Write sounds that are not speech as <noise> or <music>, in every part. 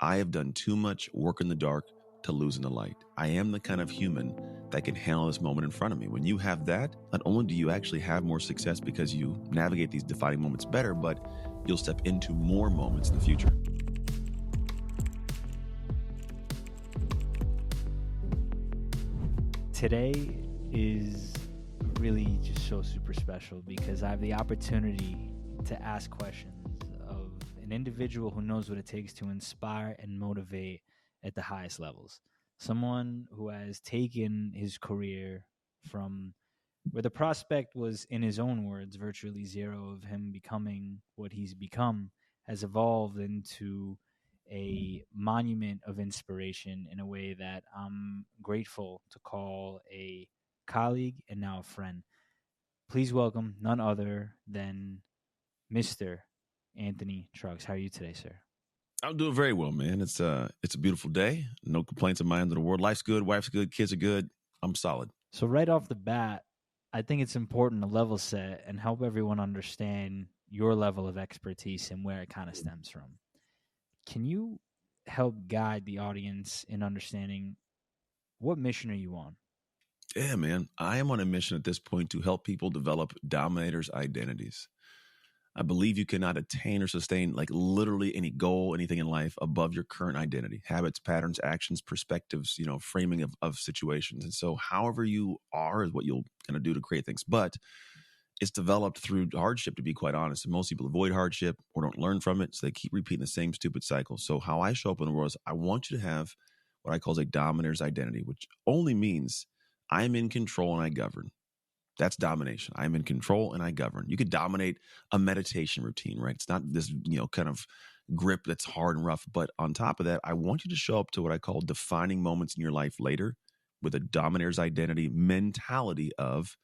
I have done too much work in the dark to lose in the light. I am the kind of human that can handle this moment in front of me. When you have that, not only do you actually have more success because you navigate these defining moments better, but you'll step into more moments in the future. Today is really just so super special because I have the opportunity to ask questions an individual who knows what it takes to inspire and motivate at the highest levels. Someone who has taken his career from where the prospect was, in his own words, virtually zero of him becoming what he's become, has evolved into a monument of inspiration in a way that I'm grateful to call a colleague and now a friend. Please welcome none other than Mr. Anthony Trucks. How are you today, sir? I'm doing very well, man. It's uh it's a beautiful day. No complaints in my end of the world. Life's good, wife's good, kids are good. I'm solid. So right off the bat, I think it's important to level set and help everyone understand your level of expertise and where it kind of stems from. Can you help guide the audience in understanding what mission are you on? Yeah, man. I am on a mission at this point to help people develop dominators' identities. I believe you cannot attain or sustain like literally any goal, anything in life above your current identity, habits, patterns, actions, perspectives, you know, framing of, of situations. And so, however you are is what you'll kind of do to create things. But it's developed through hardship, to be quite honest. And most people avoid hardship or don't learn from it. So they keep repeating the same stupid cycle. So, how I show up in the world is I want you to have what I call a dominator's identity, which only means I'm in control and I govern. That's domination. I'm in control and I govern. You could dominate a meditation routine, right? It's not this, you know, kind of grip that's hard and rough. But on top of that, I want you to show up to what I call defining moments in your life later with a dominator's identity mentality of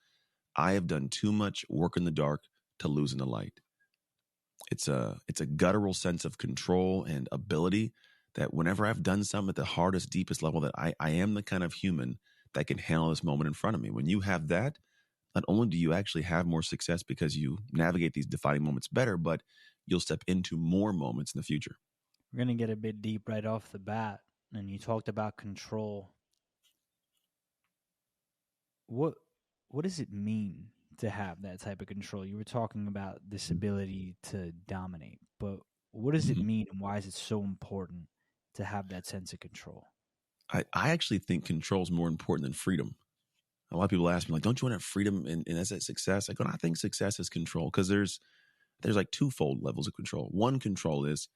I have done too much work in the dark to lose in the light. It's a it's a guttural sense of control and ability that whenever I've done something at the hardest, deepest level, that I, I am the kind of human that can handle this moment in front of me. When you have that, not only do you actually have more success because you navigate these defining moments better, but you'll step into more moments in the future. We're going to get a bit deep right off the bat. And you talked about control. What what does it mean to have that type of control? You were talking about this ability to dominate, but what does it mm-hmm. mean and why is it so important to have that sense of control? I, I actually think control is more important than freedom a lot of people ask me like, don't you want to have freedom and, and is that success? I go, I think success is control because there's there's like twofold levels of control. One control is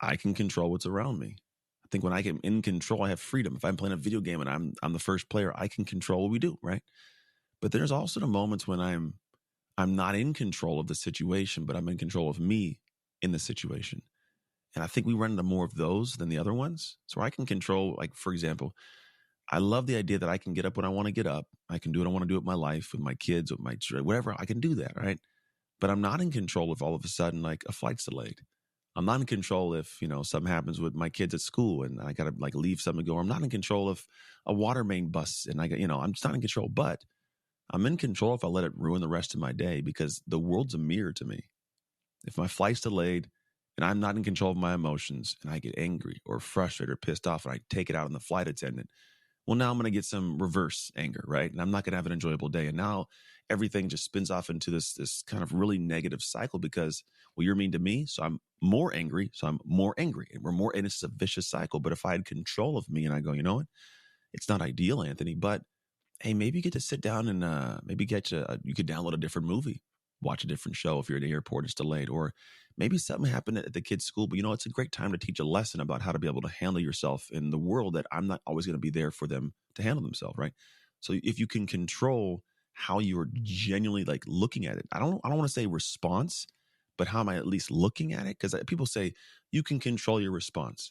I can control what's around me. I think when I am in control, I have freedom. If I'm playing a video game and I'm I'm the first player, I can control what we do, right? But there's also the moments when I'm I'm not in control of the situation, but I'm in control of me in the situation. And I think we run into more of those than the other ones. So I can control, like for example, I love the idea that I can get up when I want to get up. I can do what I want to do with my life, with my kids, with my whatever. I can do that, right? But I'm not in control if all of a sudden like a flight's delayed. I'm not in control if you know something happens with my kids at school and I got to like leave something to go. I'm not in control if a water main busts and I got you know I'm just not in control. But I'm in control if I let it ruin the rest of my day because the world's a mirror to me. If my flight's delayed and I'm not in control of my emotions and I get angry or frustrated or pissed off and I take it out on the flight attendant well, now I'm going to get some reverse anger, right? And I'm not going to have an enjoyable day. And now everything just spins off into this this kind of really negative cycle because well, you're mean to me, so I'm more angry, so I'm more angry, and we're more. And it's a vicious cycle. But if I had control of me and I go, you know what, it's not ideal, Anthony, but hey, maybe you get to sit down and uh, maybe get you. Uh, you could download a different movie, watch a different show if you're at the airport, it's delayed, or maybe something happened at the kid's school, but you know, it's a great time to teach a lesson about how to be able to handle yourself in the world that I'm not always going to be there for them to handle themselves, right? So if you can control how you're genuinely like looking at it, I don't I don't want to say response, but how am I at least looking at it? Because uh, people say you can control your response.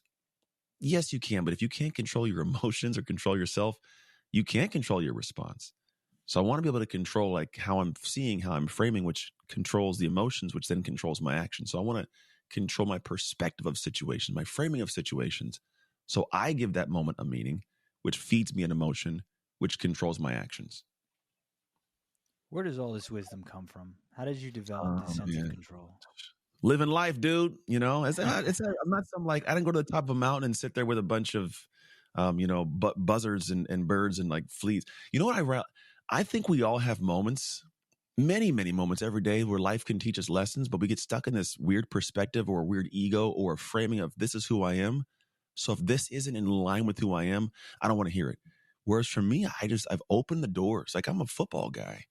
Yes, you can, but if you can't control your <laughs> emotions or control yourself, you can't control your response. So I want to be able to control like how I'm seeing, how I'm framing, which controls the emotions, which then controls my action. So I want to control my perspective of situations, my framing of situations. So I give that moment a meaning, which feeds me an emotion, which controls my actions. Where does all this wisdom come from? How did you develop this oh, sense man. of control? living life, dude. You know, it's, not, it's <laughs> I'm not some like I didn't go to the top of a mountain and sit there with a bunch of, um, you know, bu- buzzards and, and birds and like fleas. You know what I I think we all have moments, many many moments every day where life can teach us lessons, but we get stuck in this weird perspective or weird ego or framing of this is who I am. So if this isn't in line with who I am, I don't want to hear it. Whereas for me, I just I've opened the doors. Like I'm a football guy,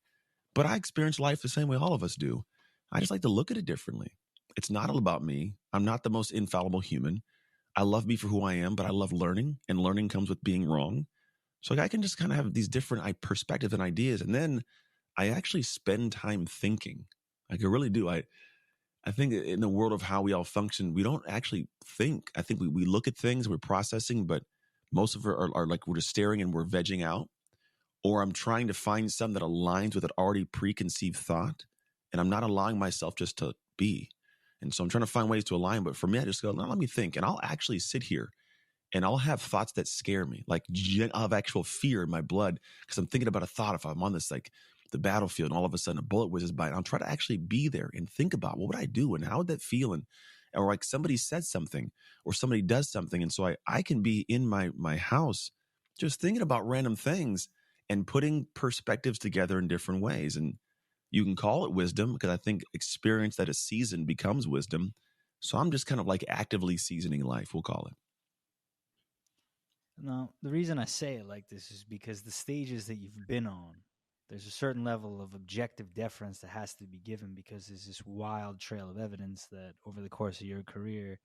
but I experience life the same way all of us do. I just like to look at it differently. It's not all about me. I'm not the most infallible human. I love me for who I am, but I love learning, and learning comes with being wrong. So like, I can just kind of have these different perspectives and ideas, and then I actually spend time thinking. Like I really do. I I think in the world of how we all function, we don't actually think. I think we, we look at things, we're processing, but most of it are, are like we're just staring and we're vegging out. Or I'm trying to find something that aligns with an already preconceived thought, and I'm not allowing myself just to be. And so I'm trying to find ways to align. But for me, I just go, now let me think. And I'll actually sit here and I'll have thoughts that scare me. Like I'll have actual fear in my blood because I'm thinking about a thought if I'm on this like the battlefield and all of a sudden a bullet whizzes by. And I'll try to actually be there and think about what would I do and how would that feel? And or like somebody said something or somebody does something. And so I, I can be in my my house just thinking about random things and putting perspectives together in different ways. And you can call it wisdom because I think experience that is seasoned becomes wisdom. So I'm just kind of like actively seasoning life, we'll call it. Now, the reason I say it like this is because the stages that you've been on, there's a certain level of objective deference that has to be given because there's this wild trail of evidence that over the course of your career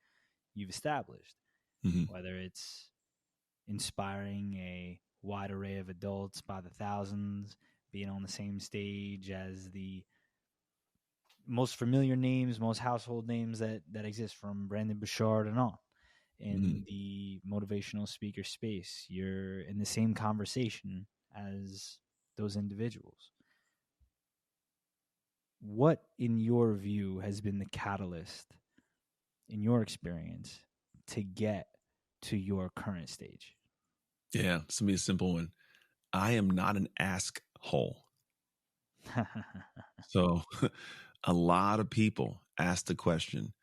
you've established. Mm-hmm. Whether it's inspiring a wide array of adults by the thousands, being on the same stage as the most familiar names, most household names that that exist from Brendon Burchard and on in mm-hmm. the motivational speaker space. You're in the same conversation as those individuals. What, in your view, has been the catalyst in your experience to get to your current stage? Yeah, it's gonna be a simple one. I am not an ask hole. <laughs> so <laughs> a lot of people ask the question,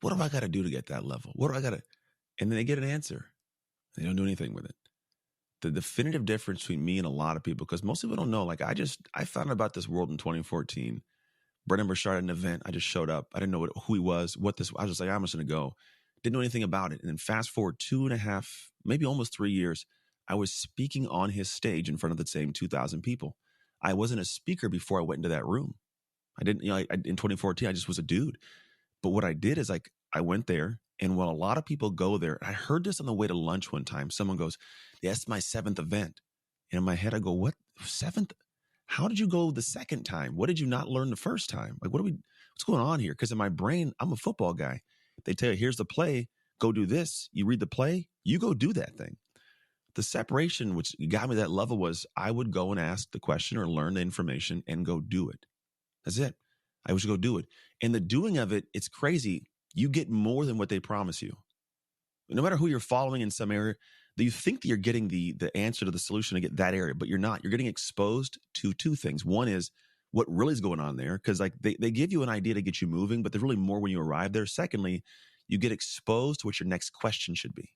what do I got to do to get that level? What do I got to, and then they get an answer. They don't do anything with it. The definitive difference between me and a lot of people, because most people don't know, like I just, I found out about this world in 2014. Brendon Burchard at an event. I just showed up. I didn't know what, who he was, what this, was. I was just like, I'm just going to go. Didn't know anything about it. And then fast forward two and a half, maybe almost three years, I was speaking on his stage in front of the same 2,000 people. I wasn't a speaker before I went into that room. I didn't, you know, I, I, in 2014, I just was a dude. But what I did is like, I went there, and when a lot of people go there, I heard this on the way to lunch one time. Someone goes, "That's my seventh event." And in my head, I go, "What seventh? How did you go the second time? What did you not learn the first time? Like, what are we? What's going on here?" Because in my brain, I'm a football guy. They tell you, "Here's the play. Go do this." You read the play. You go do that thing the separation which got me that level was I would go and ask the question or learn the information and go do it. That's it. I would go do it. And the doing of it, it's crazy. You get more than what they promise you. No matter who you're following in some area, that you think that you're getting the the answer to the solution to get that area, but you're not. You're getting exposed to two things. One is what really is going on there, because like they, they give you an idea to get you moving, but there's really more when you arrive there. Secondly, you get exposed to what your next question should be.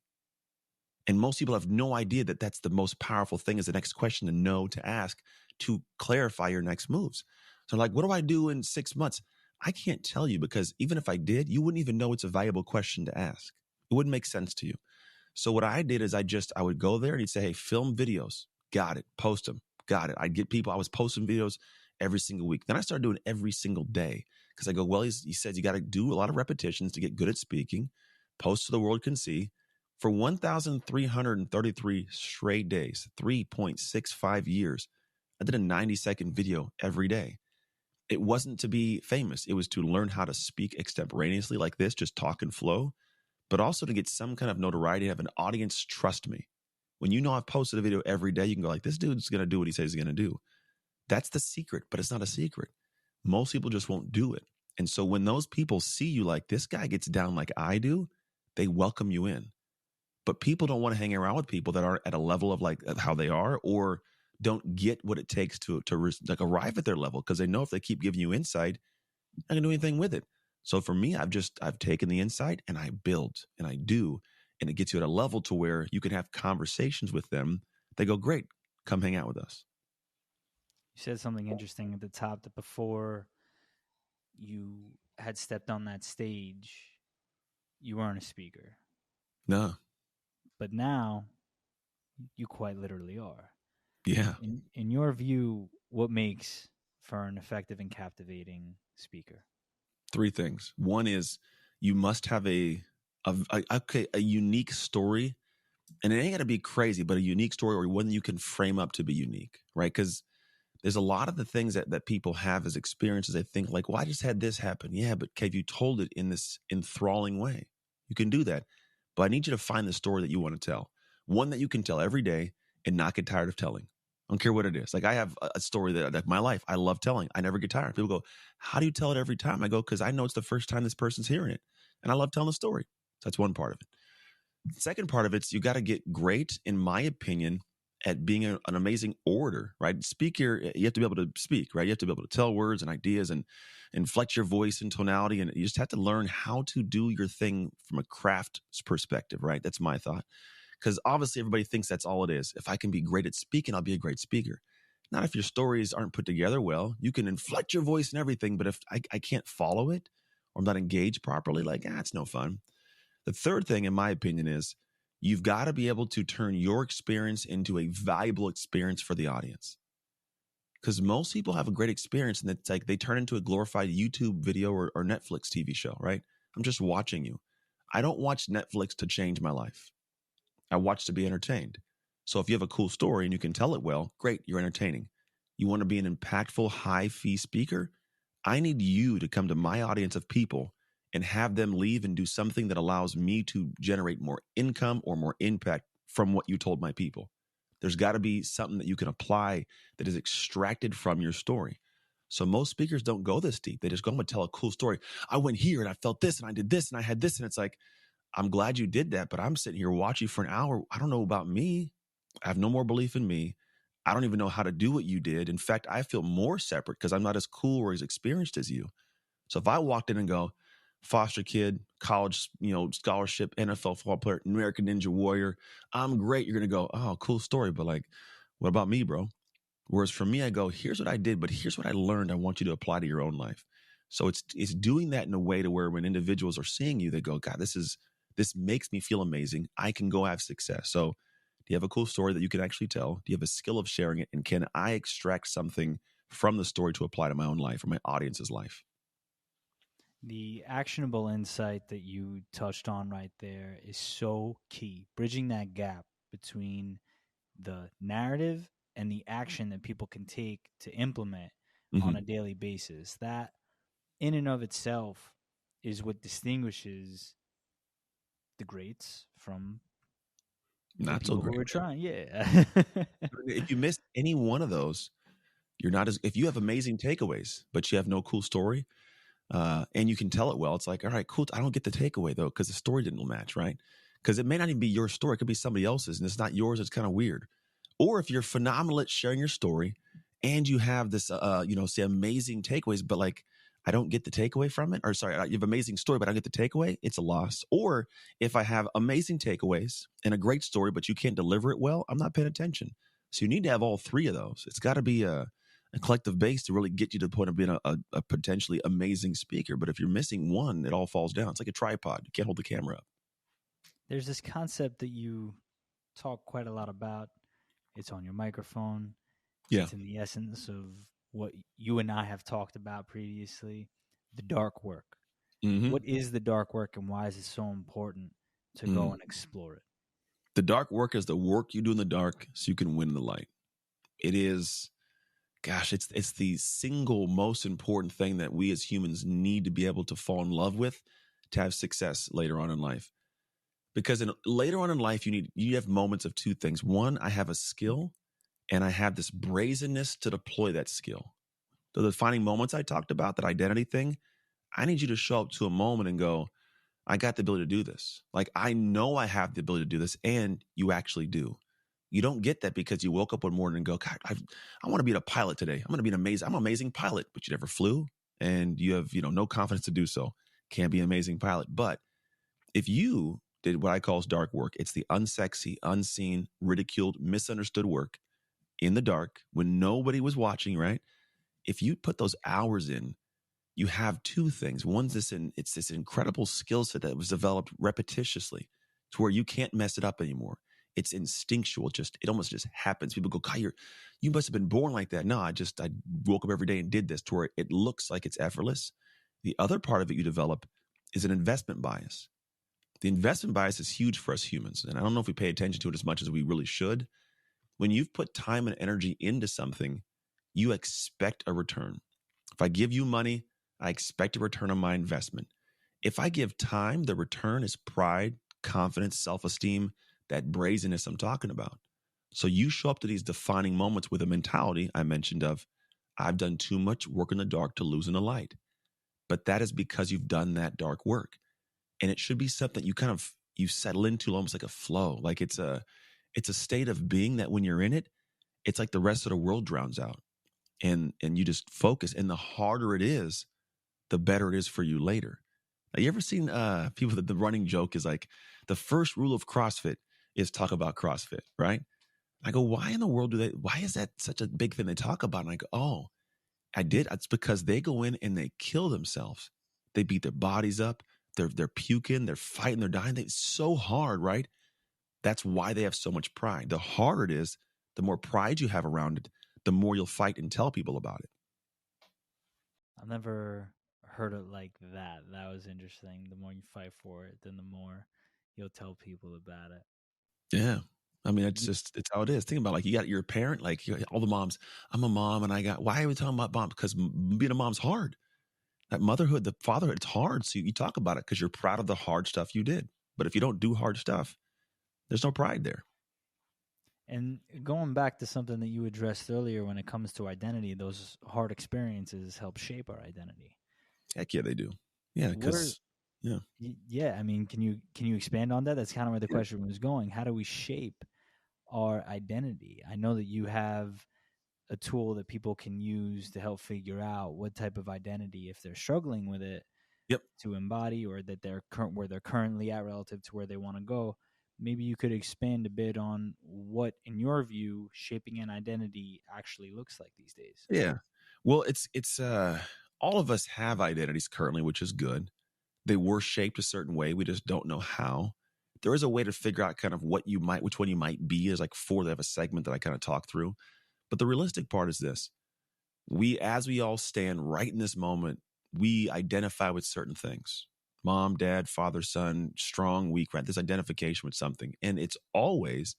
And most people have no idea that that's the most powerful thing is the next question to know to ask to clarify your next moves. So, like, what do I do in six months? I can't tell you because even if I did, you wouldn't even know it's a valuable question to ask. It wouldn't make sense to you. So, what I did is I just, I would go there and he'd say, Hey, film videos. Got it. Post them. Got it. I'd get people, I was posting videos every single week. Then I started doing every single day because I go, Well, he says you got to do a lot of repetitions to get good at speaking, post so the world can see for 1,333 straight days, 3.65 years, I did a 90 second video every day. It wasn't to be famous, it was to learn how to speak extemporaneously like this, just talk and flow, but also to get some kind of notoriety, have an audience trust me. When you know I've posted a video every day, you can go like, this dude's gonna do what he says he's gonna do. That's the secret, but it's not a secret. Most people just won't do it. And so when those people see you like this guy gets down like I do, they welcome you in but people don't want to hang around with people that aren't at a level of like uh, how they are or don't get what it takes to to like arrive at their level because they know if they keep giving you insight, I gonna do anything with it. So for me, I've just I've taken the insight and I build and I do, and it gets you at a level to where you can have conversations with them. They go, "Great, come hang out with us." You said something interesting at the top that before you had stepped on that stage, you weren't a speaker. No. But now you quite literally are. Yeah. In, in your view, what makes for an effective and captivating speaker? Three things. One is you must have a, a, a okay a unique story, and it ain't got to be crazy, but a unique story or one that you can frame up to be unique, right? Because there's a lot of the things that, that people have as experiences. They think like, well, I just had this happen. Yeah, but have you told it in this enthralling way? You can do that. But I need you to find the story that you want to tell. One that you can tell every day and not get tired of telling. I don't care what it is. Like I have a story that, that my life I love telling. I never get tired. People go, "How do you tell it every time?" I go, "Because I know it's the first time this person's hearing it, and I love telling the story." So that's one part of it. Second part of it's you got to get great, in my opinion, at being a, an amazing orator, right? speak Speaker, you have to be able to speak, right? You have to be able to tell words and ideas and inflect your voice and tonality. And you just have to learn how to do your thing from a craft perspective, right? That's my thought. Because obviously, everybody thinks that's all it is. If I can be great at speaking, I'll be a great speaker. Not if your stories aren't put together well. You can inflect your voice and everything, but if I, I can't follow it or I'm not engaged properly, like, ah, it's no fun. The third thing, in my opinion, is You've got to be able to turn your experience into a valuable experience for the audience. Because most people have a great experience and it's like they turn into a glorified YouTube video or, or Netflix TV show, right? I'm just watching you. I don't watch Netflix to change my life. I watch to be entertained. So if you have a cool story and you can tell it well, great, you're entertaining. You want to be an impactful, high fee speaker? I need you to come to my audience of people and have them leave and do something that allows me to generate more income or more impact from what you told my people. There's got to be something that you can apply that is extracted from your story. So most speakers don't go this deep. They just go, gonna tell a cool story. I went here and I felt this and I did this and I had this. And it's like, I'm glad you did that, but I'm sitting here watching for an hour. I don't know about me. I have no more belief in me. I don't even know how to do what you did. In fact, I feel more separate because I'm not as cool or as experienced as you. So if I walked in and go, foster kid, college, you know, scholarship, NFL football player, American Ninja Warrior. I'm great. You're gonna go, oh, cool story, but like, what about me, bro? Whereas for me, I go, here's what I did, but here's what I learned. I want you to apply to your own life. So it's it's doing that in a way to where when individuals are seeing you, they go, God, this is this makes me feel amazing. I can go have success. So do you have a cool story that you can actually tell? Do you have a skill of sharing it? And can I extract something from the story to apply to my own life or my audience's life? The actionable insight that you touched on right there is so key. Bridging that gap between the narrative and the action that people can take to implement mm-hmm. on a daily basis. That, in and of itself, is what distinguishes the greats from not so great. We're trying, yeah. if you miss any one of those, you're not as. If you have amazing takeaways, but you have no cool story, uh, and you can tell it well. It's like, all right, cool. I don't get the takeaway though because the story didn't match, right? Because it may not even be your story; it could be somebody else's, and it's not yours. It's kind of weird. Or if you're phenomenal at sharing your story, and you have this, uh, you know, say amazing takeaways, but like I don't get the takeaway from it, or sorry, you have amazing story, but I don't get the takeaway, it's a loss. Or if I have amazing takeaways and a great story, but you can't deliver it well, I'm not paying attention. So you need to have all three of those. It's got to be a a collective base to really get you to the point of being a, a, a, potentially amazing speaker. But if you're missing one, it all falls down. It's like a tripod. You can't hold the camera up. There's this concept that you talk quite a lot about. It's on your microphone. Yeah. It's in the essence of what you and I have talked about previously the dark work. Mm-hmm. What is the dark work and why is it so important to mm. go and explore it? The dark work is the work you do in the dark so you can win the light. It is gosh, it's it's the single most important thing that we as humans need to be able to fall in love with to have success later on in life. Because in, later on in life, you need you have moments of two things. One, I have a skill, and I have this brazenness to deploy that skill. The defining moments I talked about, that identity thing, I need you to show up to a moment and go, I got the ability to do this. Like I know I have the ability to do this, and you actually do. You don't get that because you woke up one morning and go, God, I, I want to be a pilot today. I'm going to be an amazing, I'm an amazing pilot, but you never flew and you have, you know, no confidence to do so. can't be an amazing pilot. But if you did what I call dark work, it's the unsexy, unseen, ridiculed, misunderstood work in the dark when nobody was watching, right? If you put those hours in, you have two things. One's this in, it's this incredible skill set that was developed repetitiously to where you can't mess it up anymore. It's instinctual. Just it almost just happens. People go, God, you're, you must have been born like that. No, I just I woke up every day and did this to where it looks like it's effortless. The other part of it you develop is an investment bias. The investment bias is huge for us humans. And I don't know if we pay attention to it as much as we really should. When you've put time and energy into something, you expect a return. If I give you money, I expect a return on my investment. If I give time, the return is pride, confidence, self esteem, that brazenness I'm talking about. So you show up to these defining moments with a mentality I mentioned of, I've done too much work in the dark to lose in the light. But that is because you've done that dark work. And it should be something you kind of you settle into almost like a flow. Like it's a it's a state of being that when you're in it, it's like the rest of the world drowns out. And and you just focus. And the harder it is, the better it is for you later. You ever seen uh people that the running joke is like the first rule of CrossFit is talk about CrossFit, right? I go, why in the world do they, why is that such a big thing they talk about? And I go, oh, I did. It's because they go in and they kill themselves. They beat their bodies up. They're, they're puking, they're fighting, they're dying. It's so hard, right? That's why they have so much pride. The harder it is, the more pride you have around it, the more you'll fight and tell people about it. I've never heard it like that. That was interesting. The more you fight for it, then the more you'll tell people about it. Yeah. I mean, it's just it's how it is. Think about it, like you got your parent, like you all the moms. I'm a mom, and I got. Why are we talking about mom? Because being a mom's hard. That motherhood, the fatherhood, it's hard. So you talk about it because you're proud of the hard stuff you did. But if you don't do hard stuff, there's no pride there. And going back to something that you addressed earlier, when it comes to identity, those hard experiences help shape our identity. Heck yeah, they do. Yeah, because yeah. Yeah, I mean, can you can you expand on that? That's kind of where the question was going. How do we shape our identity? I know that you have a tool that people can use to help figure out what type of identity if they're struggling with it yep. to embody or that they're current where they're currently at relative to where they want to go. Maybe you could expand a bit on what in your view shaping an identity actually looks like these days. Yeah. Well, it's it's uh all of us have identities currently, which is good they were shaped a certain way. We just don't know how. There is a way to figure out kind of what you might, which one you might be. Is like four. They have a segment that I kind of talk through. But the realistic part is this: we, as we all stand right in this moment, we identify with certain things. Mom, dad, father, son, strong, weak, right? This identification with something, and it's always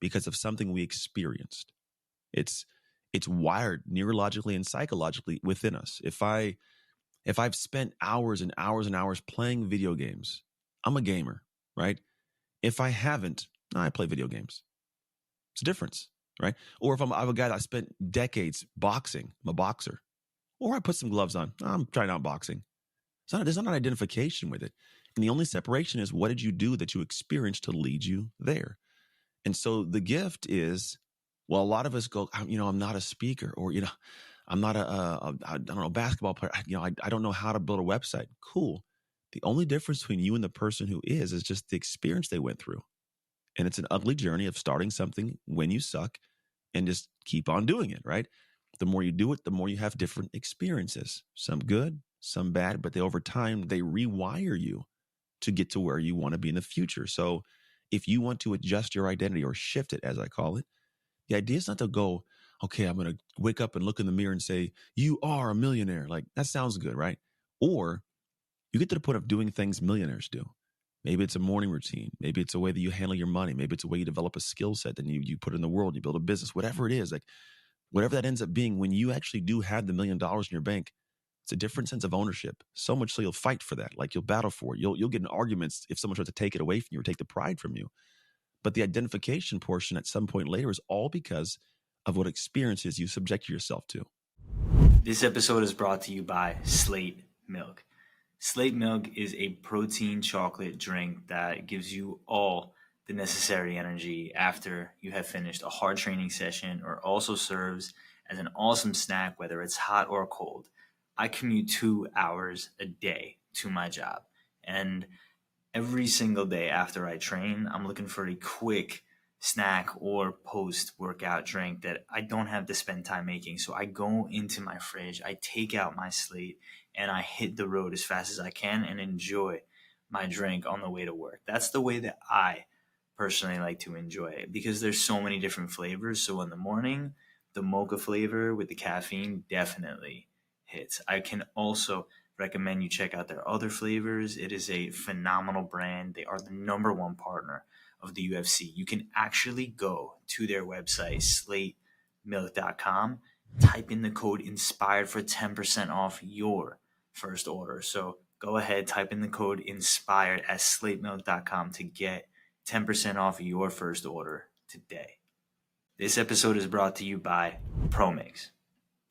because of something we experienced. It's it's wired neurologically and psychologically within us. If I if I've spent hours and hours and hours playing video games, I'm a gamer, right? If I haven't, I play video games. It's a difference, right? Or if I'm, I'm a guy that I spent decades boxing, I'm a boxer. Or I put some gloves on, I'm trying out boxing. It's not, there's not an identification with it. And the only separation is what did you do that you experienced to lead you there? And so the gift is, well, a lot of us go, you know, I'm not a speaker, or, you know, I'm not a, a, a I don't know basketball player. You know, I, I don't know how to build a website. Cool. The only difference between you and the person who is is just the experience they went through. And it's an ugly journey of starting something when you suck and just keep on doing it, right? The more you do it, the more you have different experiences. Some good, some bad, but they over time they rewire you to get to where you want to be in the future. So if you want to adjust your identity or shift it as I call it, the idea is not to go okay, I'm going to wake up and look in the mirror and say, you are a millionaire. Like that sounds good, right? Or you get to the point of doing things millionaires do. Maybe it's a morning routine. Maybe it's a way that you handle your money. Maybe it's a way you develop a skill set and you, you put in the world, you build a business, whatever it is. Like whatever that ends up being, when you actually do have the million dollars in your bank, it's a different sense of ownership. So much so you'll fight for that. Like you'll battle for it. You'll you'll get in arguments if someone tries to take it away from you or take the pride from you. But the identification portion at some point later is all because of what experiences you subject yourself to. This episode is brought to you by Slate Milk. Slate Milk is a protein chocolate drink that gives you all the necessary energy after you have finished a hard training session or also serves as an awesome snack, whether it's hot or cold. I commute two hours a day to my job. And every single day after I train, I'm looking for a quick snack or post workout drink that I don't have to spend time making. So I go into my fridge, I take out my slate, and I hit the road as fast as I can and enjoy my drink on the way to work. That's the way that I personally like to enjoy it because there's so many different flavors. So in the morning, the mocha flavor with the caffeine definitely hits. I can also recommend you check out their other flavors. It is a phenomenal brand. They are the number one partner of the UFC. You can actually go to their website, slatemilk.com, type in the code INSPIRED for 10% off your first order. So go ahead, type in the code INSPIRED at slatemilk.com to get 10% off your first order today. This episode is brought to you by ProMix.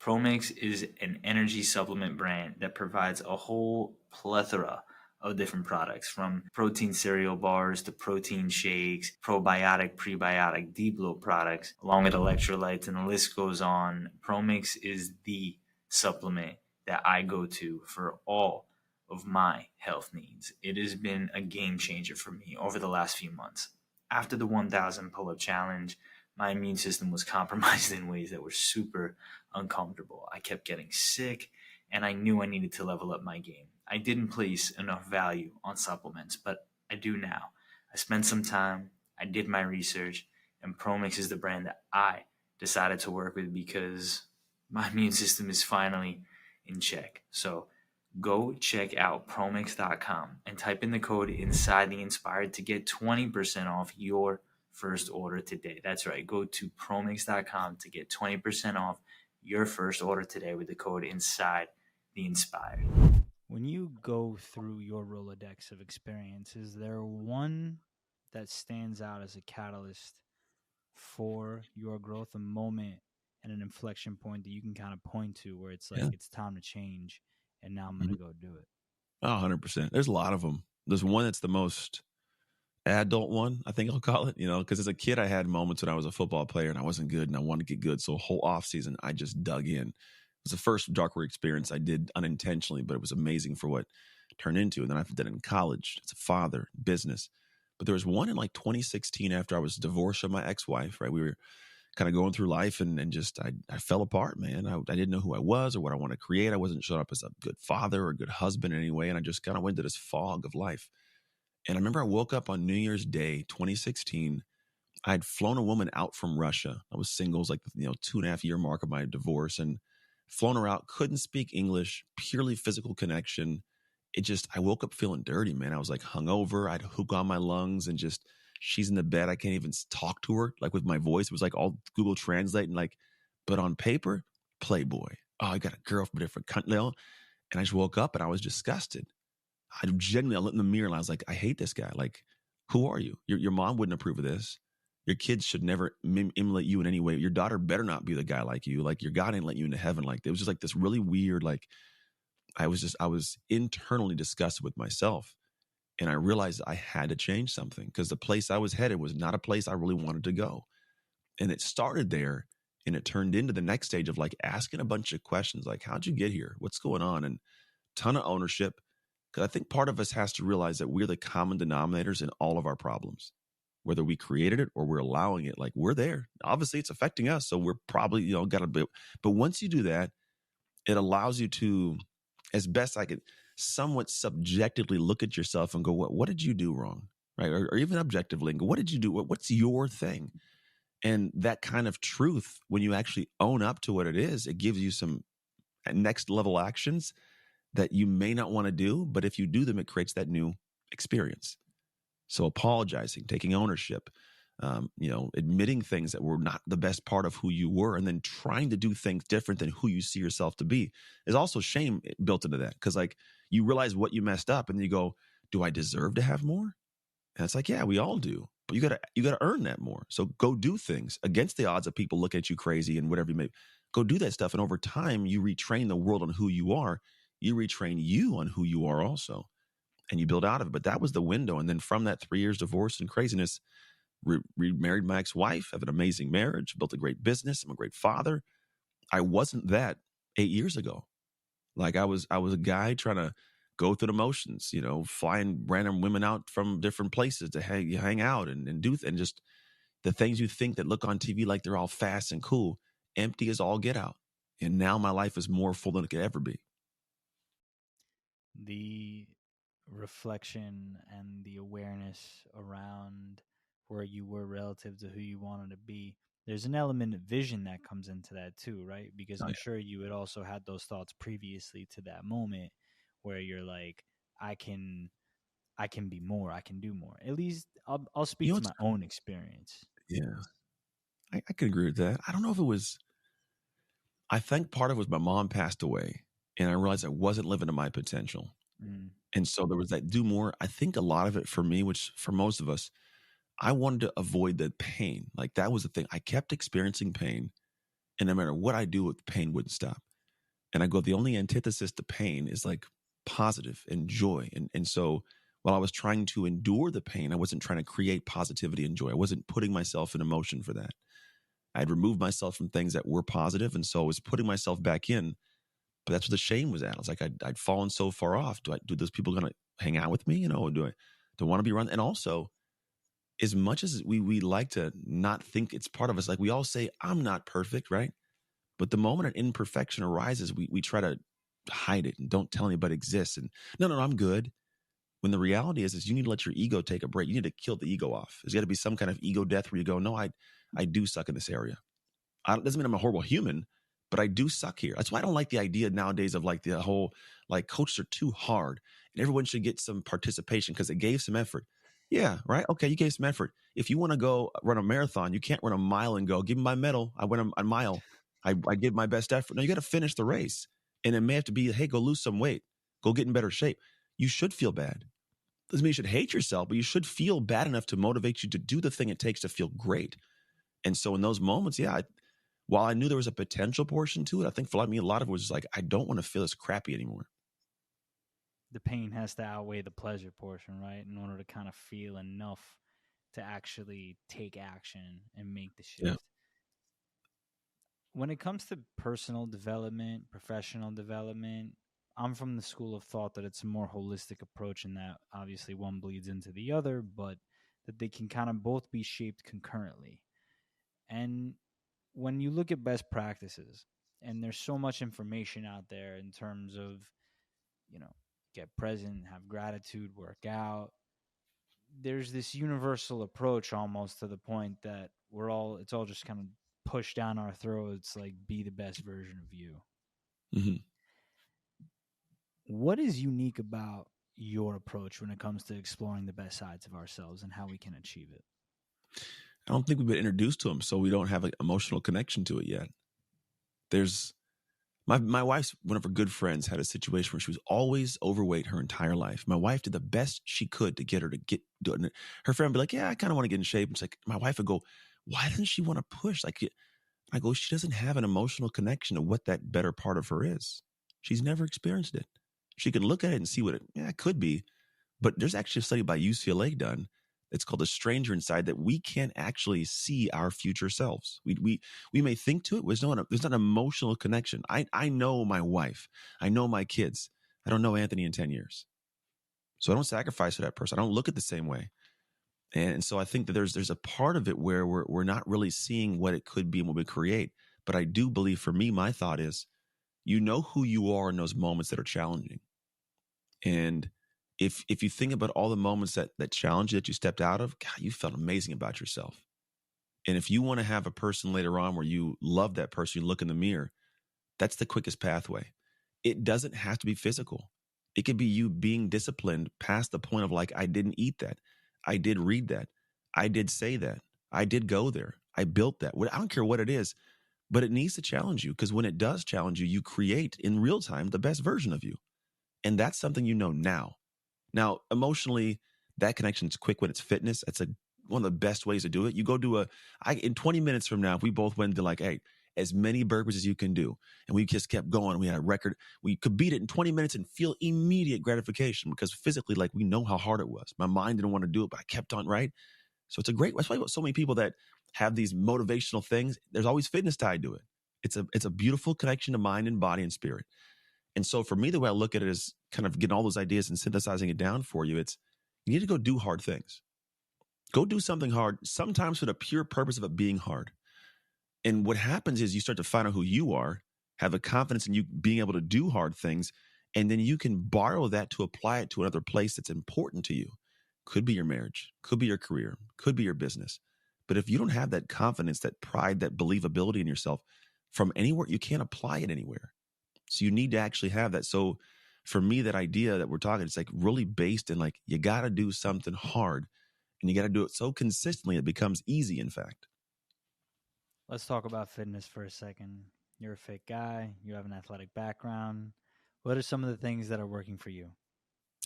ProMix is an energy supplement brand that provides a whole plethora of different products from protein cereal bars to protein shakes, probiotic, prebiotic, deep low products, along with electrolytes, and the list goes on. ProMix is the supplement that I go to for all of my health needs. It has been a game changer for me over the last few months. After the 1000 pull up challenge, my immune system was compromised <laughs> in ways that were super uncomfortable. I kept getting sick, and I knew I needed to level up my game. I didn't place enough value on supplements, but I do now. I spent some time, I did my research, and Promix is the brand that I decided to work with because my <laughs> immune system is finally in check. So go check out promix.com and type in the code inside the inspired to get 20% off your first order today. That's right. Go to promix.com to get 20% off your first order today with the code inside the inspired. When you go through your Rolodex of experiences, is there one that stands out as a catalyst for your growth, a moment and an inflection point that you can kind of point to where it's like, yeah. it's time to change and now I'm going to mm-hmm. go do it? Oh, 100%. There's a lot of them. There's one that's the most adult one, I think I'll call it, you know, because as a kid, I had moments when I was a football player and I wasn't good and I wanted to get good. So, whole off season, I just dug in. It was the first darker experience I did unintentionally, but it was amazing for what turned into. And then I did it in college as a father, business. But there was one in like 2016 after I was divorced from my ex wife, right? We were kind of going through life and, and just I, I fell apart, man. I, I didn't know who I was or what I want to create. I wasn't showing up as a good father or a good husband in any way. And I just kind of went into this fog of life. And I remember I woke up on New Year's Day, 2016. I had flown a woman out from Russia. I was single, like you know two and a half year mark of my divorce, and flown her out. Couldn't speak English, purely physical connection. It just I woke up feeling dirty, man. I was like hungover. I had hook on my lungs, and just she's in the bed. I can't even talk to her like with my voice. It was like all Google Translate and like, but on paper, Playboy. Oh, I got a girl from a different country. And I just woke up and I was disgusted. I genuinely I looked in the mirror and I was like, I hate this guy. Like, who are you? Your your mom wouldn't approve of this. Your kids should never emulate you in any way. Your daughter better not be the guy like you. Like your God ain't let you into heaven. Like it was just like this really weird. Like I was just I was internally disgusted with myself, and I realized I had to change something because the place I was headed was not a place I really wanted to go, and it started there, and it turned into the next stage of like asking a bunch of questions like How'd you get here? What's going on? And ton of ownership because I think part of us has to realize that we're the common denominators in all of our problems, whether we created it or we're allowing it. Like we're there. Obviously, it's affecting us, so we're probably you know got a bit. But once you do that, it allows you to, as best I could, somewhat subjectively look at yourself and go, "What what did you do wrong?" Right, or, or even objectively, go, "What did you do? What, what's your thing?" And that kind of truth, when you actually own up to what it is, it gives you some uh, next level actions that you may not want to do, but if you do them, it creates that new experience. So apologizing, taking ownership, um, you know, admitting things that were not the best part of who you were, and then trying to do things different than who you see yourself to be is also shame built into that. Because like you realize what you messed up, and you go, "Do I deserve to have more?" And it's like, yeah, we all do, but you gotta you gotta earn that more. So go do things against the odds of people look at you crazy and whatever you may. Go do that stuff, and over time, you retrain the world on who you are, you retrain you on who you are also and you build out of it but that was the window and then from that three years divorce and craziness re- remarried my ex-wife have an amazing marriage built a great business i'm a great father i wasn't that eight years ago like i was i was a guy trying to go through the motions, you know, flying random women out from different places to hang, hang out and, and do, and just the things you think that look on TV like they're all fast and cool, empty as all get out. And now my life is more full than it could ever be. The reflection and the awareness around where you were relative to who you wanted to be there's an element of vision that comes into that too right because Oh, i'm yeah. sure you had also had those thoughts previously to that moment where you're like i can i can be more i can do more at least i'll, I'll speak know to my own experience Yeah. I, I could agree with that. I don't know if it was, I think part of it was my mom passed away and I realized I wasn't living to my potential. Mm, And so there was that do more. I think a lot of it for me, which for most of us, I wanted to avoid the pain. Like that was the thing. I kept experiencing pain. And no matter what I do, the pain wouldn't stop. And I go, the only antithesis to pain is like positive and joy. And and so while I was trying to endure the pain, I wasn't trying to create positivity and joy. I wasn't putting myself in emotion for that. I'd removed myself from things that were positive, and so I was putting myself back in. But that's where the shame was at. I was like, I'd, I'd fallen so far off. Do I do those people gonna hang out with me? You know, do I do I want to be around? And also, as much as we we like to not think it's part of us, like we all say, I'm not perfect, right? But the moment an imperfection arises, we we try to hide it and don't tell anybody exists. And no, no, no, I'm good. When the reality is, is you need to let your ego take a break. You need to kill the ego off. There's got to be some kind of ego death where you go, no, I I do suck in this area. I, doesn't mean I'm a horrible human, but I do suck here. That's why I don't like the idea nowadays of like the whole like coaches are too hard and everyone should get some participation because it gave some effort. Yeah, right. Okay, you gave some effort. If you want to go run a marathon, you can't run a mile and go, give me my medal. I went a, a mile. I, I did my best effort. No, you got to finish the race. And it may have to be, hey, go lose some weight, go get in better shape. You should feel bad. Doesn't mean you should hate yourself, but you should feel bad enough to motivate you to do the thing it takes to feel great. And so in those moments, yeah, while I knew there was a potential portion to it, I think for like me, a lot of it was just like, I don't want to feel this crappy anymore. the pain has to outweigh the pleasure portion right in order to kind of feel enough to actually take action and make the shift Yeah. when it comes to personal development, professional development, I'm from the school of thought that it's a more holistic approach and that obviously one bleeds into the other, but that they can kind of both be shaped concurrently. And when you look at best practices, and there's so much information out there in terms of, you know, get present, have gratitude, work out. There's this universal approach almost to the point that we're all, it's all just kind of pushed down our throats like be the best version of you Mhm. what is unique about your approach when it comes to exploring the best sides of ourselves and how we can achieve it I don't think we've been introduced to them, so we don't have an emotional connection to it yet. There's my my wife's one of her good friends had a situation where she was always overweight her entire life. My wife did the best she could to get her to get doing it. Her friend would be like, "Yeah, I kind of want to get in shape." And it's like my wife would go, "Why doesn't she want to push?" Like I go, "She doesn't have an emotional connection to what that better part of her is. She's never experienced it. She can look at it and see what it yeah it could be, but there's actually a study by UCLA done it's called a stranger inside that we can't actually see our future selves. We we we may think to it. There's no there's not an emotional connection. I I know my wife. I know my kids. I don't know Anthony in ten years, so I don't sacrifice for that person. I don't look at the same way, and so I think that there's there's a part of it where we're we're not really seeing what it could be and what we create. But I do believe, for me, my thought is, you know who you are in those moments that are challenging, and if if you think about all the moments that that challenge that you stepped out of, God, you felt amazing about yourself. And if you want to have a person later on where you love that person, you look in the mirror, that's the quickest pathway. It doesn't have to be physical. It could be you being disciplined past the point of like, I didn't eat that. I did read that. I did say that. I did go there. I built that. I don't care what it is, but it needs to challenge you because when it does challenge you, you create in real time the best version of you. And that's something you know now. Now, emotionally, that connection is quick when it's fitness. That's a one of the best ways to do it. You go do a I in 20 minutes from now, if we both went to like, hey, as many burpees as you can do, and we just kept going. We had a record. We could beat it in 20 minutes and feel immediate gratification because physically, like we know how hard it was. My mind didn't want to do it, but I kept on right. So it's a great. That's why so many people that have these motivational things. There's always fitness tied to it. It's a it's a beautiful connection to mind and body and spirit. And so for me, the way I look at it is kind of getting all those ideas and synthesizing it down for you. It's you need to go do hard things. Go do something hard, sometimes for the pure purpose of it being hard. And what happens is you start to find out who you are, have a confidence in you being able to do hard things, and then you can borrow that to apply it to another place that's important to you. Could be your marriage, could be your career, could be your business. But if you don't have that confidence, that pride, that believability in yourself from anywhere, you can't apply it anywhere. So you need to actually have that. So for me, that idea that we're talking, it's like really based in like you got to do something hard and you got to do it so consistently it becomes easy, in fact. Let's talk about fitness for a second. You're a fit guy, you have an athletic background. What are some of the things that are working for you?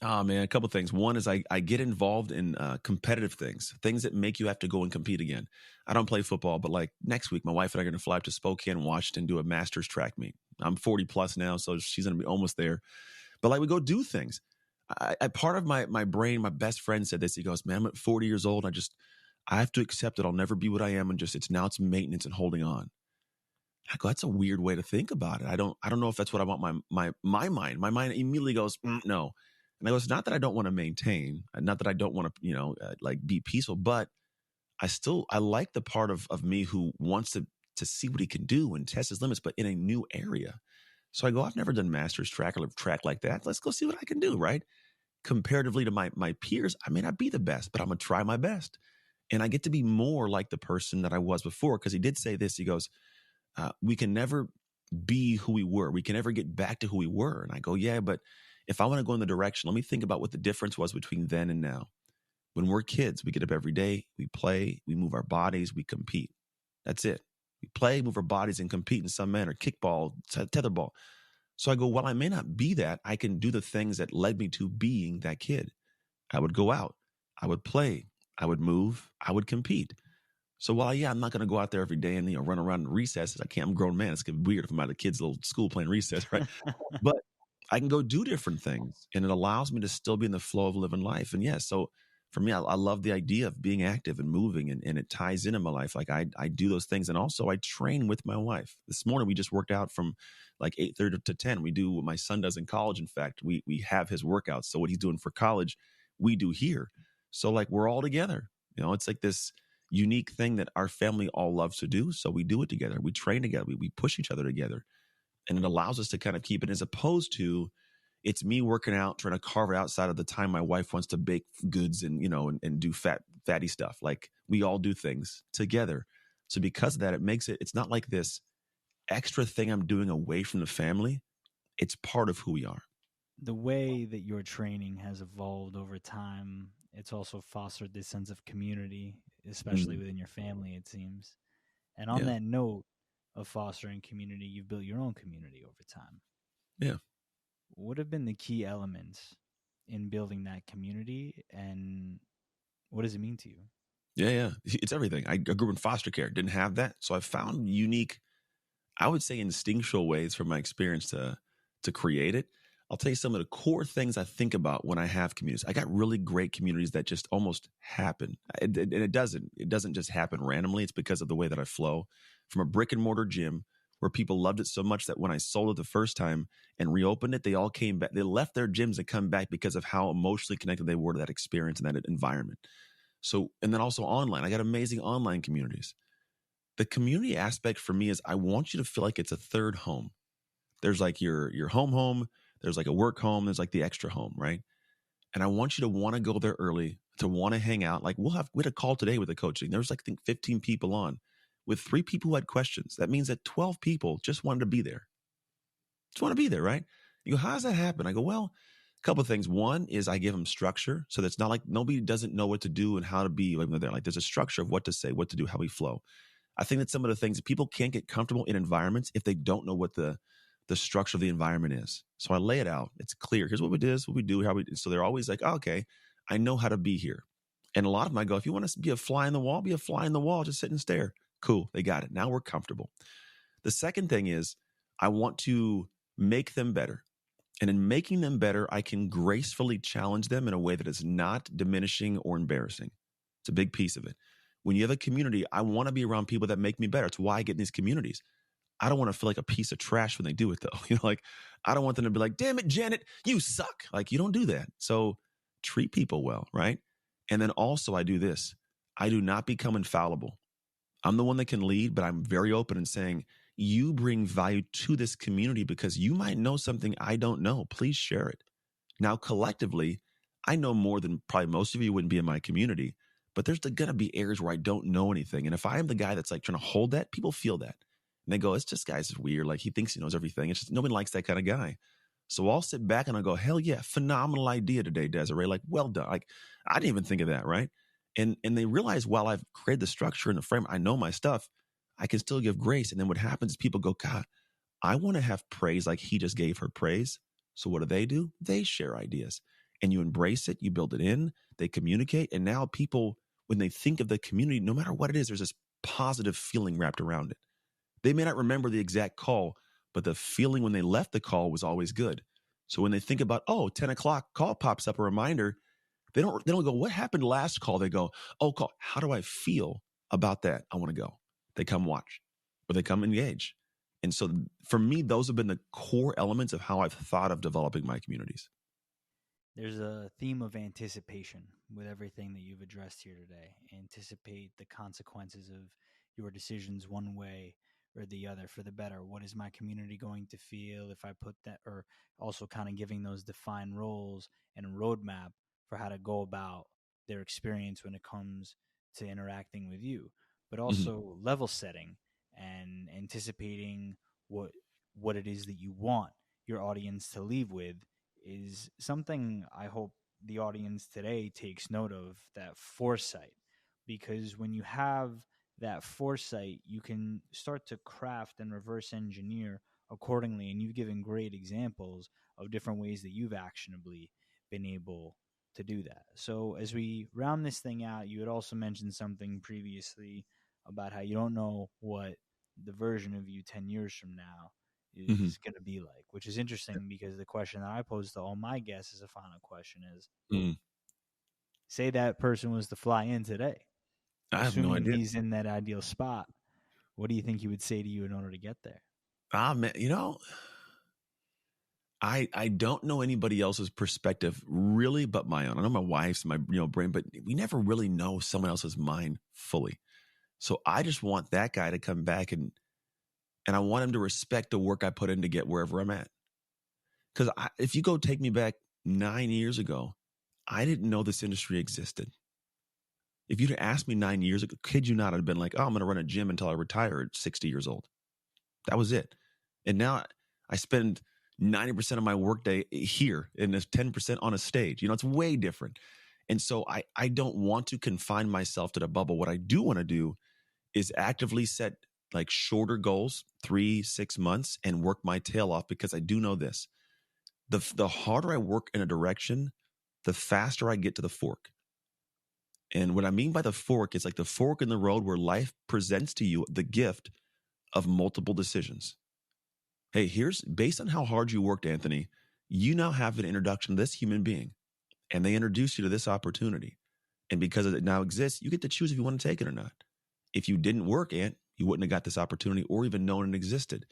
Oh man, a couple things. One is I, I get involved in uh, competitive things, things that make you have to go and compete again. I don't play football, but like next week, my wife and I are going to fly up to Spokane, Washington, do a Masters track meet. I'm 40 plus now, so she's going to be almost there. But like we go do things. I, I, part of my my brain, my best friend said this. He goes, "Man, I'm at 40 years old. I just I have to accept that I'll never be what I am, and just it's now it's maintenance and holding on." I go, "That's a weird way to think about it. I don't I don't know if that's what I want my my my mind. My mind immediately goes, mm, no." And I go, "It's not that I don't want to maintain, uh, not that I don't want to you know uh, like be peaceful, but I still I like the part of of me who wants to to see what he can do and test his limits, but in a new area." So I go, I've never done master's track or track like that. Let's go see what I can do, right? Comparatively to my my peers, I may not be the best, but I'm gonna try my best. And I get to be more like the person that I was before. Cause he did say this. He goes, uh, we can never be who we were. We can never get back to who we were. And I go, yeah, but if I want to go in the direction, let me think about what the difference was between then and now. When we're kids, we get up every day, we play, we move our bodies, we compete. That's it. We play, move our bodies, and compete in some manner, kickball, tetherball. So I go, well, I may not be that. I can do the things that led me to being that kid. I would go out, I would play, I would move, I would compete. So while yeah, I'm not going to go out there every day and you know run around in recesses. I can't. I'm a grown man. It's gonna be weird if I'm at a kid's little school playing recess, right? <laughs> but I can go do different things, and it allows me to still be in the flow of living life. And yeah, so for me, I, I, love the idea of being active and moving, and, and it ties into my life. Like I, I do those things, and also I train with my wife. This morning we just worked out from like eight thirty to ten. We do what my son does in college. In fact, we we have his workouts. So what he's doing for college, we do here. So like we're all together. You know, it's like this unique thing that our family all loves to do. So we do it together. We train together. We, we push each other together, and it allows us to kind of keep it as opposed to it's me working out, trying to carve it outside of the time my wife wants to bake goods and you know and, and do fat fatty stuff. Like we all do things together. So because of that, it makes it it's not like this extra thing I'm doing away from the family. It's part of who we are. The way that your training has evolved over time, it's also fostered this sense of community, especially mm. within your family, it seems. And on yeah. that note of fostering community, you've built your own community over time. Yeah what have been the key elements in building that community and what does it mean to you? Yeah, yeah. It's everything. I grew up in foster care, didn't have that. So I found unique, I would say instinctual ways from my experience to to create it. I'll tell you some of the core things I think about when I have communities. I got really great communities that just almost happen. And it, it, doesn't. It doesn't just happen randomly. It's because of the way that I flow. From a brick and mortar gym where people loved it so much that when I sold it the first time and reopened it, they all came back. They left their gyms and come back because of how emotionally connected they were to that experience and that environment. So, and then also online, I got amazing online communities. The community aspect for me is I want you to feel like it's a third home. There's like your your home home, there's like a work home, there's like the extra home, right? And I want you to want to go there early, to want to hang out. Like we'll have we had a call today with the coaching. There was like I think 15 people on with three people who had questions. That means that 12 people just wanted to be there. Just want to be there, right? You go, how does that happen? I go, well, a couple of things. One is I give them structure. So that's not like nobody doesn't know what to do and how to be when they're. Like there's a structure of what to say, what to do, how we flow. I think that some of the things people can't get comfortable in environments if they don't know what the the structure of the environment is. So I lay it out. It's clear. Here's what we do, what we do, how we do. So they're always like, oh, okay, I know how to be here. And a lot of them I go, if you want to be a fly in the wall, be a fly in the wall, just sit and stare. Cool, they got it. Now we're comfortable. The second thing is I want to make them better. And in making them better, I can gracefully challenge them in a way that is not diminishing or embarrassing. It's a big piece of it. When you have a community, I want to be around people that make me better. It's why I get in these communities. I don't want to feel like a piece of trash when they do it though. <laughs> You know, like I don't want them to be like, damn it, Janet, you suck. Like you don't do that. So treat people well, right? And then also I do this. I do not become infallible. I'm the one that can lead, but I'm very open in saying, you bring value to this community because you might know something I don't know. Please share it. Now, collectively, I know more than probably most of you wouldn't be in my community, but there's going to be areas where I don't know anything. And if I am the guy that's like trying to hold that, people feel that. And they go, it's just guy's weird. Like he thinks he knows everything. It's just nobody likes that kind of guy. So I'll sit back and I'll go, hell yeah, phenomenal idea today, Desiree. Like, well done. Like, I didn't even think of that, right? And and they realize while I've created the structure and the frame, I know my stuff, I can still give grace. And then what happens is people go, God, I want to have praise like he just gave her praise. So what do they do? They share ideas. And you embrace it, you build it in, they communicate. And now people, when they think of the community, no matter what it is, there's this positive feeling wrapped around it. They may not remember the exact call, but the feeling when they left the call was always good. So when they think about, oh, 10 o'clock call pops up a reminder, they don't they don't go, what happened last call? They go, oh, call. How do I feel about that? I want to go. They come watch or they come engage. And so for me, those have been the core elements of how I've thought of developing my communities. There's a theme of anticipation with everything that you've addressed here today. Anticipate the consequences of your decisions one way or the other for the better. What is my community going to feel if I put that, or also kind of giving those defined roles and roadmap for how to go about their experience when it comes to interacting with you, but mm-hmm. also mm-hmm. level setting and anticipating what what it is that you want your audience to leave with is something I hope the audience today takes note of that foresight because when you have that foresight you can start to craft and reverse engineer accordingly and you've given great examples of different ways that you've actionably been able to do that. So as we round this thing out, you had also mentioned something previously about how you don't know what the version of you 10 years from now is mm-hmm. going to be like, which is interesting because the question that I pose to all my guests as a final question is mm. say that person was to fly in today. I have no idea. He's in that ideal spot. What do you think he would say to you in order to get there? Ah, man, you know, I I don't know anybody else's perspective really, but my own. I know my wife's, my you know brain, but we never really know someone else's mind fully. So I just want that guy to come back and and I want him to respect the work I put in to get wherever I'm at. Because if you go take me back nine years ago, I didn't know this industry existed. If you'd asked me nine years ago, kid you not, I'd have been like, oh, I'm going to run a gym until I retire at 60 years old. That was it. And now I spend 90% of my workday here and it's 10% on a stage. You know, it's way different. And so I, I don't want to confine myself to the bubble. What I do want to do is actively set like shorter goals, three, six months, and work my tail off because I do know this. The, the harder I work in a direction, the faster I get to the fork. And what I mean by the fork is like the fork in the road where life presents to you the gift of multiple decisions hey, here's based on how hard you worked, Anthony, you now have an introduction to this human being. And they introduce you to this opportunity. And because it now exists, you get to choose if you want to take it or not. If you didn't work, Ant, you wouldn't have got this opportunity or even known it existed.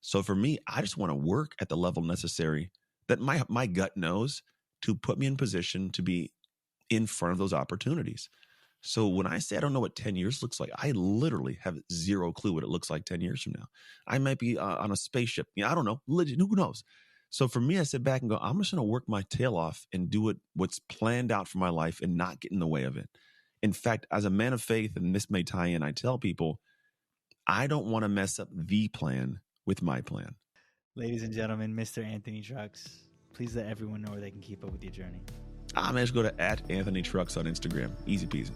So for me, I just want to work at the level necessary that my my gut knows to put me in position to be in front of those opportunities. So when I say I don't know what 10 years looks like, I literally have zero clue what it looks like 10 years from now. I might be uh, on a spaceship. You know, I don't know. Legit, who knows? So for me, I sit back and go, I'm just going to work my tail off and do it what's planned out for my life and not get in the way of it. In fact, as a man of faith, and this may tie in, I tell people, I don't want to mess up the plan with my plan. Ladies and gentlemen, Mr. Anthony Trucks, please let everyone know where they can keep up with your journey. I am just go to at Anthony Trucks on Instagram. Easy peasy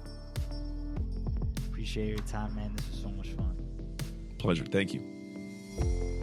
appreciate your time, man. This was so much fun. Pleasure. Thank you.